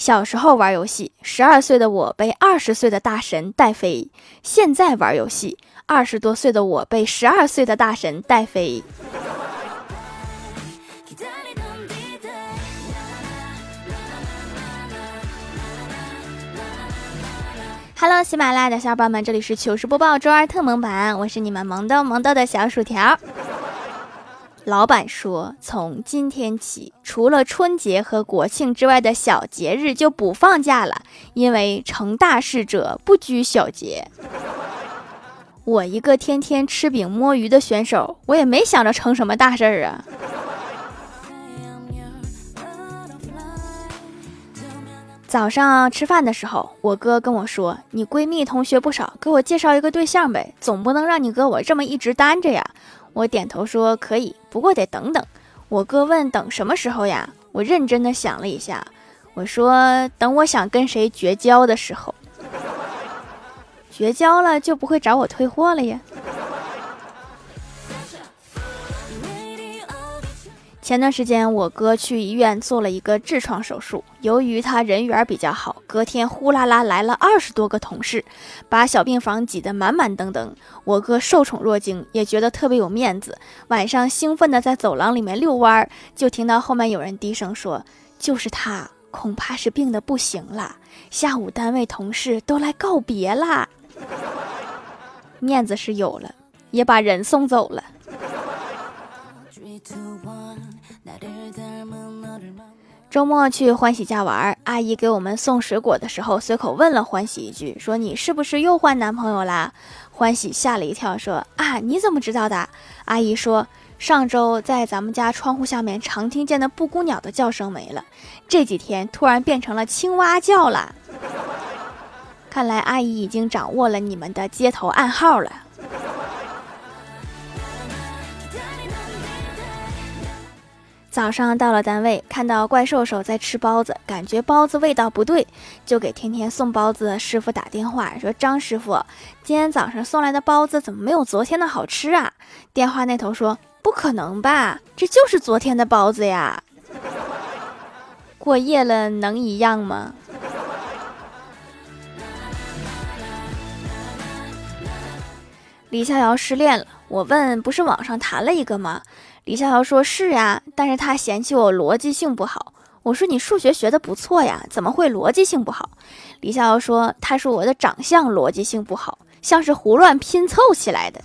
小时候玩游戏，十二岁的我被二十岁的大神带飞；现在玩游戏，二十多岁的我被十二岁的大神带飞。Hello，喜马拉雅的小伙伴们，这里是糗事播报周二特萌版，我是你们萌豆萌豆的小薯条。老板说，从今天起，除了春节和国庆之外的小节日就不放假了，因为成大事者不拘小节。我一个天天吃饼摸鱼的选手，我也没想着成什么大事儿啊。早上吃饭的时候，我哥跟我说：“你闺蜜同学不少，给我介绍一个对象呗，总不能让你哥我这么一直单着呀。”我点头说：“可以，不过得等等。”我哥问：“等什么时候呀？”我认真的想了一下，我说：“等我想跟谁绝交的时候，绝交了就不会找我退货了呀。”前段时间，我哥去医院做了一个痔疮手术。由于他人缘比较好，隔天呼啦啦来了二十多个同事，把小病房挤得满满登登。我哥受宠若惊，也觉得特别有面子。晚上兴奋地在走廊里面遛弯，就听到后面有人低声说：“就是他，恐怕是病得不行了。下午单位同事都来告别啦。”面子是有了，也把人送走了。周末去欢喜家玩，阿姨给我们送水果的时候，随口问了欢喜一句：“说你是不是又换男朋友啦？”欢喜吓了一跳，说：“啊，你怎么知道的？”阿姨说：“上周在咱们家窗户下面常听见的布谷鸟的叫声没了，这几天突然变成了青蛙叫了。看来阿姨已经掌握了你们的街头暗号了。”早上到了单位，看到怪兽兽在吃包子，感觉包子味道不对，就给天天送包子的师傅打电话，说：“张师傅，今天早上送来的包子怎么没有昨天的好吃啊？”电话那头说：“不可能吧，这就是昨天的包子呀，过夜了能一样吗？”李逍遥失恋了，我问：“不是网上谈了一个吗？”李逍遥说：“是呀，但是他嫌弃我逻辑性不好。”我说：“你数学学的不错呀，怎么会逻辑性不好？”李逍遥说：“他说我的长相逻辑性不好，像是胡乱拼凑起来的。”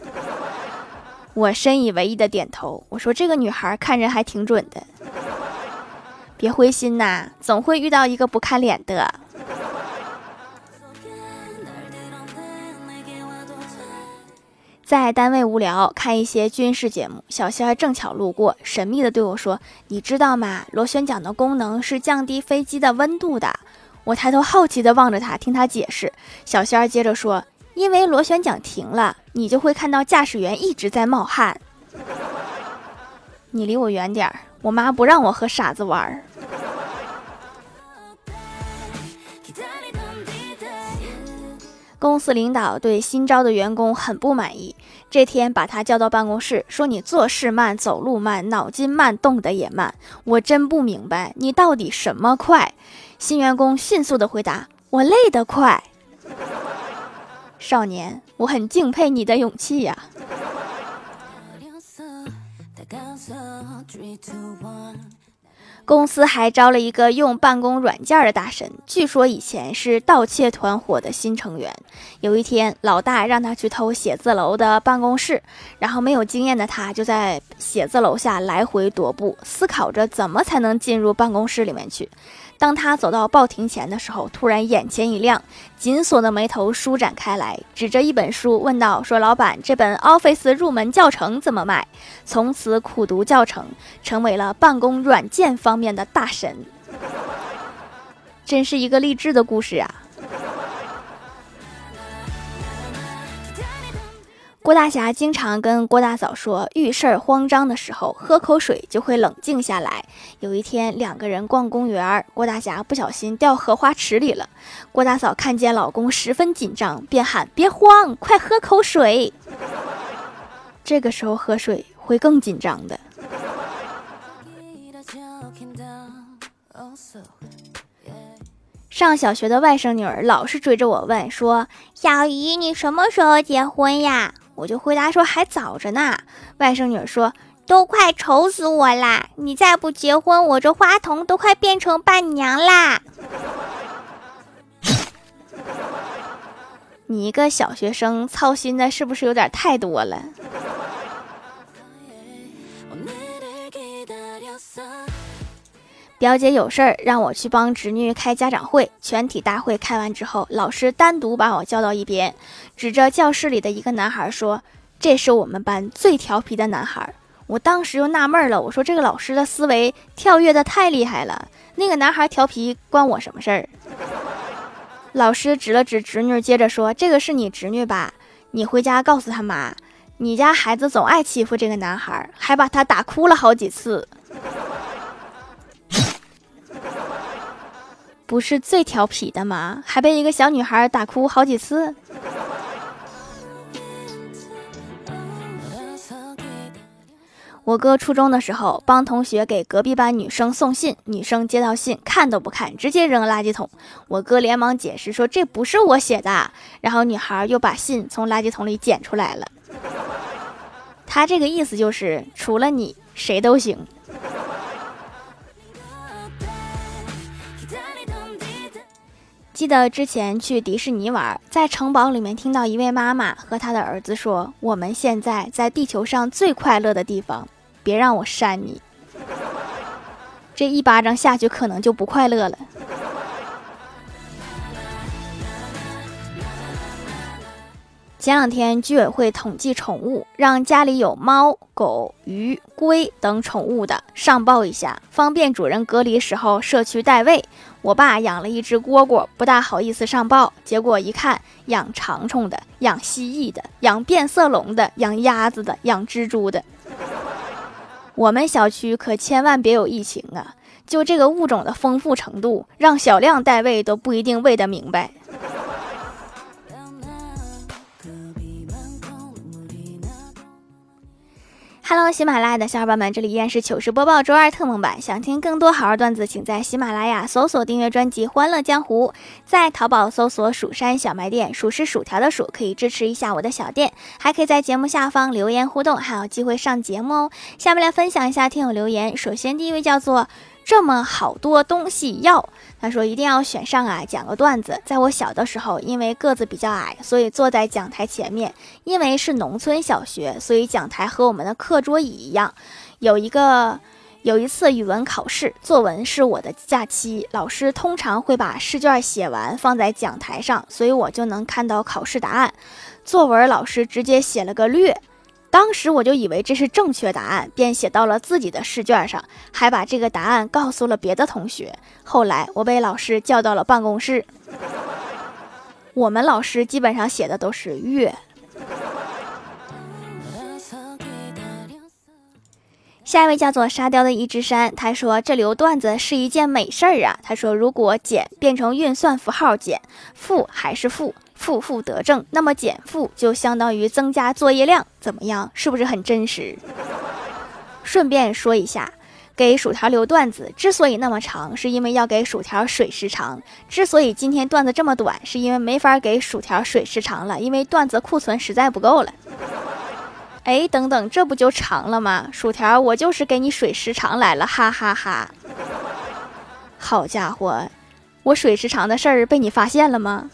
我深以为意的点头。我说：“这个女孩看人还挺准的，别灰心呐，总会遇到一个不看脸的。”在单位无聊，看一些军事节目，小仙儿正巧路过，神秘的对我说：“你知道吗？螺旋桨的功能是降低飞机的温度的。”我抬头好奇的望着他，听他解释。小仙儿接着说：“因为螺旋桨停了，你就会看到驾驶员一直在冒汗。”你离我远点儿，我妈不让我和傻子玩儿。公司领导对新招的员工很不满意，这天把他叫到办公室，说：“你做事慢，走路慢，脑筋慢，动得也慢。我真不明白，你到底什么快？”新员工迅速的回答：“我累得快。”少年，我很敬佩你的勇气呀。公司还招了一个用办公软件的大神，据说以前是盗窃团伙的新成员。有一天，老大让他去偷写字楼的办公室，然后没有经验的他就在写字楼下来回踱步，思考着怎么才能进入办公室里面去。当他走到报亭前的时候，突然眼前一亮，紧锁的眉头舒展开来，指着一本书问道：“说老板，这本 Office 入门教程怎么卖？”从此苦读教程，成为了办公软件方面的大神。真是一个励志的故事啊！郭大侠经常跟郭大嫂说，遇事儿慌张的时候，喝口水就会冷静下来。有一天，两个人逛公园，郭大侠不小心掉荷花池里了。郭大嫂看见老公十分紧张，便喊：“别慌，快喝口水。”这个时候喝水会更紧张的。上小学的外甥女儿老是追着我问，说：“小姨，你什么时候结婚呀？”我就回答说：“还早着呢。”外甥女说：“都快愁死我啦！你再不结婚，我这花童都快变成伴娘啦！” 你一个小学生操心的是不是有点太多了？表姐有事儿让我去帮侄女开家长会。全体大会开完之后，老师单独把我叫到一边，指着教室里的一个男孩说：“这是我们班最调皮的男孩。”我当时就纳闷了，我说：“这个老师的思维跳跃的太厉害了，那个男孩调皮关我什么事儿？”老师指了指侄女，接着说：“这个是你侄女吧？你回家告诉他妈，你家孩子总爱欺负这个男孩，还把他打哭了好几次。不是最调皮的吗？还被一个小女孩打哭好几次。”我哥初中的时候帮同学给隔壁班女生送信，女生接到信看都不看，直接扔垃圾桶。我哥连忙解释说这不是我写的，然后女孩又把信从垃圾桶里捡出来了。他这个意思就是除了你谁都行。记得之前去迪士尼玩，在城堡里面听到一位妈妈和她的儿子说：“我们现在在地球上最快乐的地方。”别让我扇你，这一巴掌下去可能就不快乐了。前两天居委会统计宠物，让家里有猫、狗、鱼、龟等宠物的上报一下，方便主人隔离时候社区代喂。我爸养了一只蝈蝈，不大好意思上报，结果一看，养长虫的，养蜥蜴的，养变色龙的，养鸭子的，养蜘蛛的。我们小区可千万别有疫情啊！就这个物种的丰富程度，让小亮代喂都不一定喂得明白。Hello，喜马拉雅的小伙伴们，这里依然是糗事播报周二特蒙版。想听更多好玩段子，请在喜马拉雅搜索订阅专辑《欢乐江湖》，在淘宝搜索“蜀山小卖店”，数是薯条的数，可以支持一下我的小店。还可以在节目下方留言互动，还有机会上节目哦。下面来分享一下听友留言。首先，第一位叫做。这么好多东西要，他说一定要选上啊！讲个段子，在我小的时候，因为个子比较矮，所以坐在讲台前面。因为是农村小学，所以讲台和我们的课桌椅一样。有一个有一次语文考试，作文是我的假期，老师通常会把试卷写完放在讲台上，所以我就能看到考试答案。作文老师直接写了个略。当时我就以为这是正确答案，便写到了自己的试卷上，还把这个答案告诉了别的同学。后来我被老师叫到了办公室，我们老师基本上写的都是月。下一位叫做沙雕的一只山，他说这留段子是一件美事儿啊。他说如果减变成运算符号减，负还是负。负负得正，那么减负就相当于增加作业量，怎么样？是不是很真实？顺便说一下，给薯条留段子之所以那么长，是因为要给薯条水时长；之所以今天段子这么短，是因为没法给薯条水时长了，因为段子库存实在不够了。哎，等等，这不就长了吗？薯条，我就是给你水时长来了，哈哈哈！好家伙，我水时长的事儿被你发现了吗？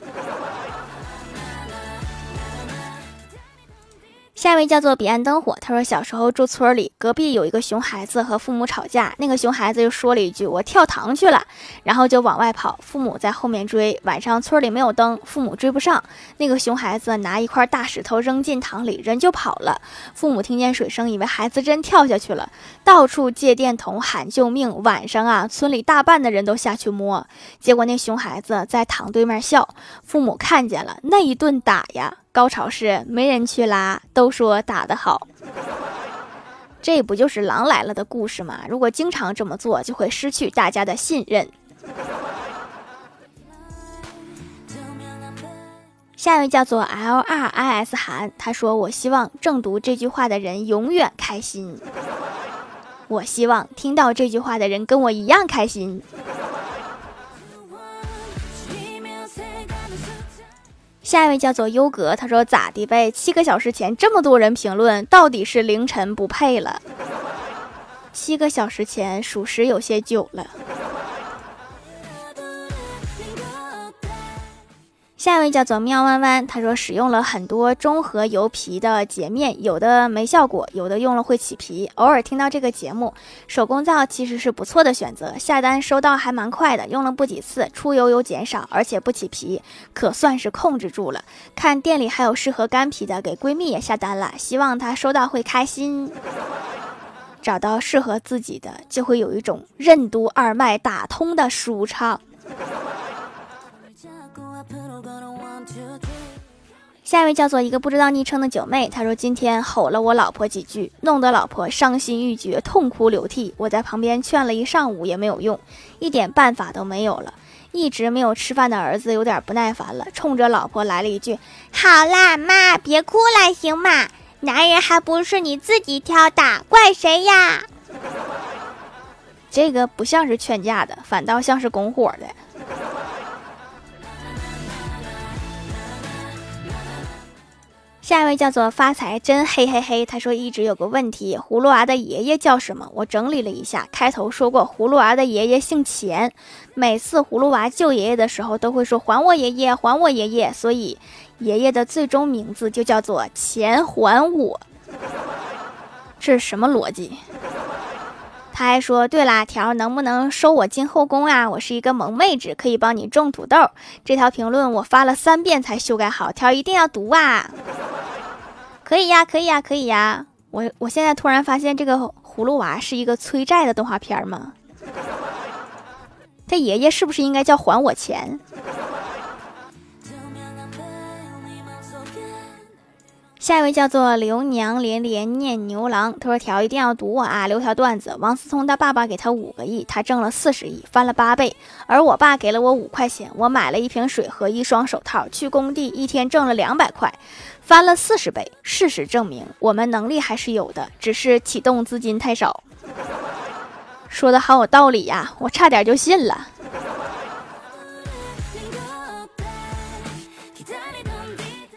下一位叫做彼岸灯火，他说小时候住村里，隔壁有一个熊孩子和父母吵架，那个熊孩子就说了一句我跳塘去了，然后就往外跑，父母在后面追。晚上村里没有灯，父母追不上，那个熊孩子拿一块大石头扔进塘里，人就跑了。父母听见水声，以为孩子真跳下去了，到处借电筒喊救命。晚上啊，村里大半的人都下去摸，结果那熊孩子在塘对面笑，父母看见了，那一顿打呀。高潮是没人去拉，都说打得好，这不就是狼来了的故事吗？如果经常这么做，就会失去大家的信任。下一位叫做 L R I S 韩，他说：“我希望正读这句话的人永远开心。我希望听到这句话的人跟我一样开心。”下一位叫做优格，他说咋的呗？七个小时前这么多人评论，到底是凌晨不配了？七个小时前属实有些久了。下一位叫做喵弯弯，他说使用了很多中和油皮的洁面，有的没效果，有的用了会起皮。偶尔听到这个节目，手工皂其实是不错的选择。下单收到还蛮快的，用了不几次，出油有减少，而且不起皮，可算是控制住了。看店里还有适合干皮的，给闺蜜也下单了，希望她收到会开心。找到适合自己的，就会有一种任督二脉打通的舒畅。下一位叫做一个不知道昵称的九妹，她说今天吼了我老婆几句，弄得老婆伤心欲绝，痛哭流涕。我在旁边劝了一上午也没有用，一点办法都没有了。一直没有吃饭的儿子有点不耐烦了，冲着老婆来了一句：“好啦，妈，别哭了，行吗？男人还不是你自己挑的，怪谁呀？”这个不像是劝架的，反倒像是拱火的。下一位叫做发财真嘿嘿嘿，他说一直有个问题，葫芦娃的爷爷叫什么？我整理了一下，开头说过葫芦娃的爷爷姓钱，每次葫芦娃救爷爷的时候都会说还我爷爷，还我爷爷，所以爷爷的最终名字就叫做钱还我，这是什么逻辑？他还说：“对啦，条能不能收我进后宫啊？我是一个萌妹纸，可以帮你种土豆。”这条评论我发了三遍才修改好，条一定要读啊！可以呀，可以呀，可以呀！我我现在突然发现这个葫芦娃是一个催债的动画片吗？他爷爷是不是应该叫还我钱？下一位叫做刘娘连连念牛郎，他说：“条一定要读我啊，留条段子。王思聪他爸爸给他五个亿，他挣了四十亿，翻了八倍。而我爸给了我五块钱，我买了一瓶水和一双手套，去工地一天挣了两百块，翻了四十倍。事实证明，我们能力还是有的，只是启动资金太少。”说的好有道理呀，我差点就信了。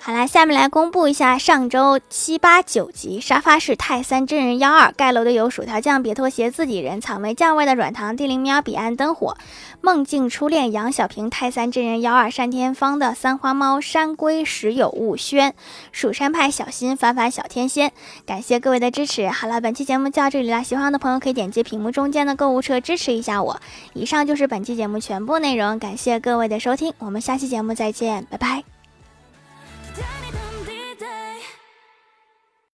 好啦，下面来公布一下上周七八九集沙发是泰三真人幺二盖楼的有薯条酱、别拖鞋、自己人、草莓酱味的软糖、地灵喵、彼岸灯火、梦境初恋、杨小平、泰三真人幺二、单天芳的三花猫、山龟时有雾、轩、蜀山派小新、凡凡小天仙，感谢各位的支持。好了，本期节目就到这里啦，喜欢的朋友可以点击屏幕中间的购物车支持一下我。以上就是本期节目全部内容，感谢各位的收听，我们下期节目再见，拜拜。done it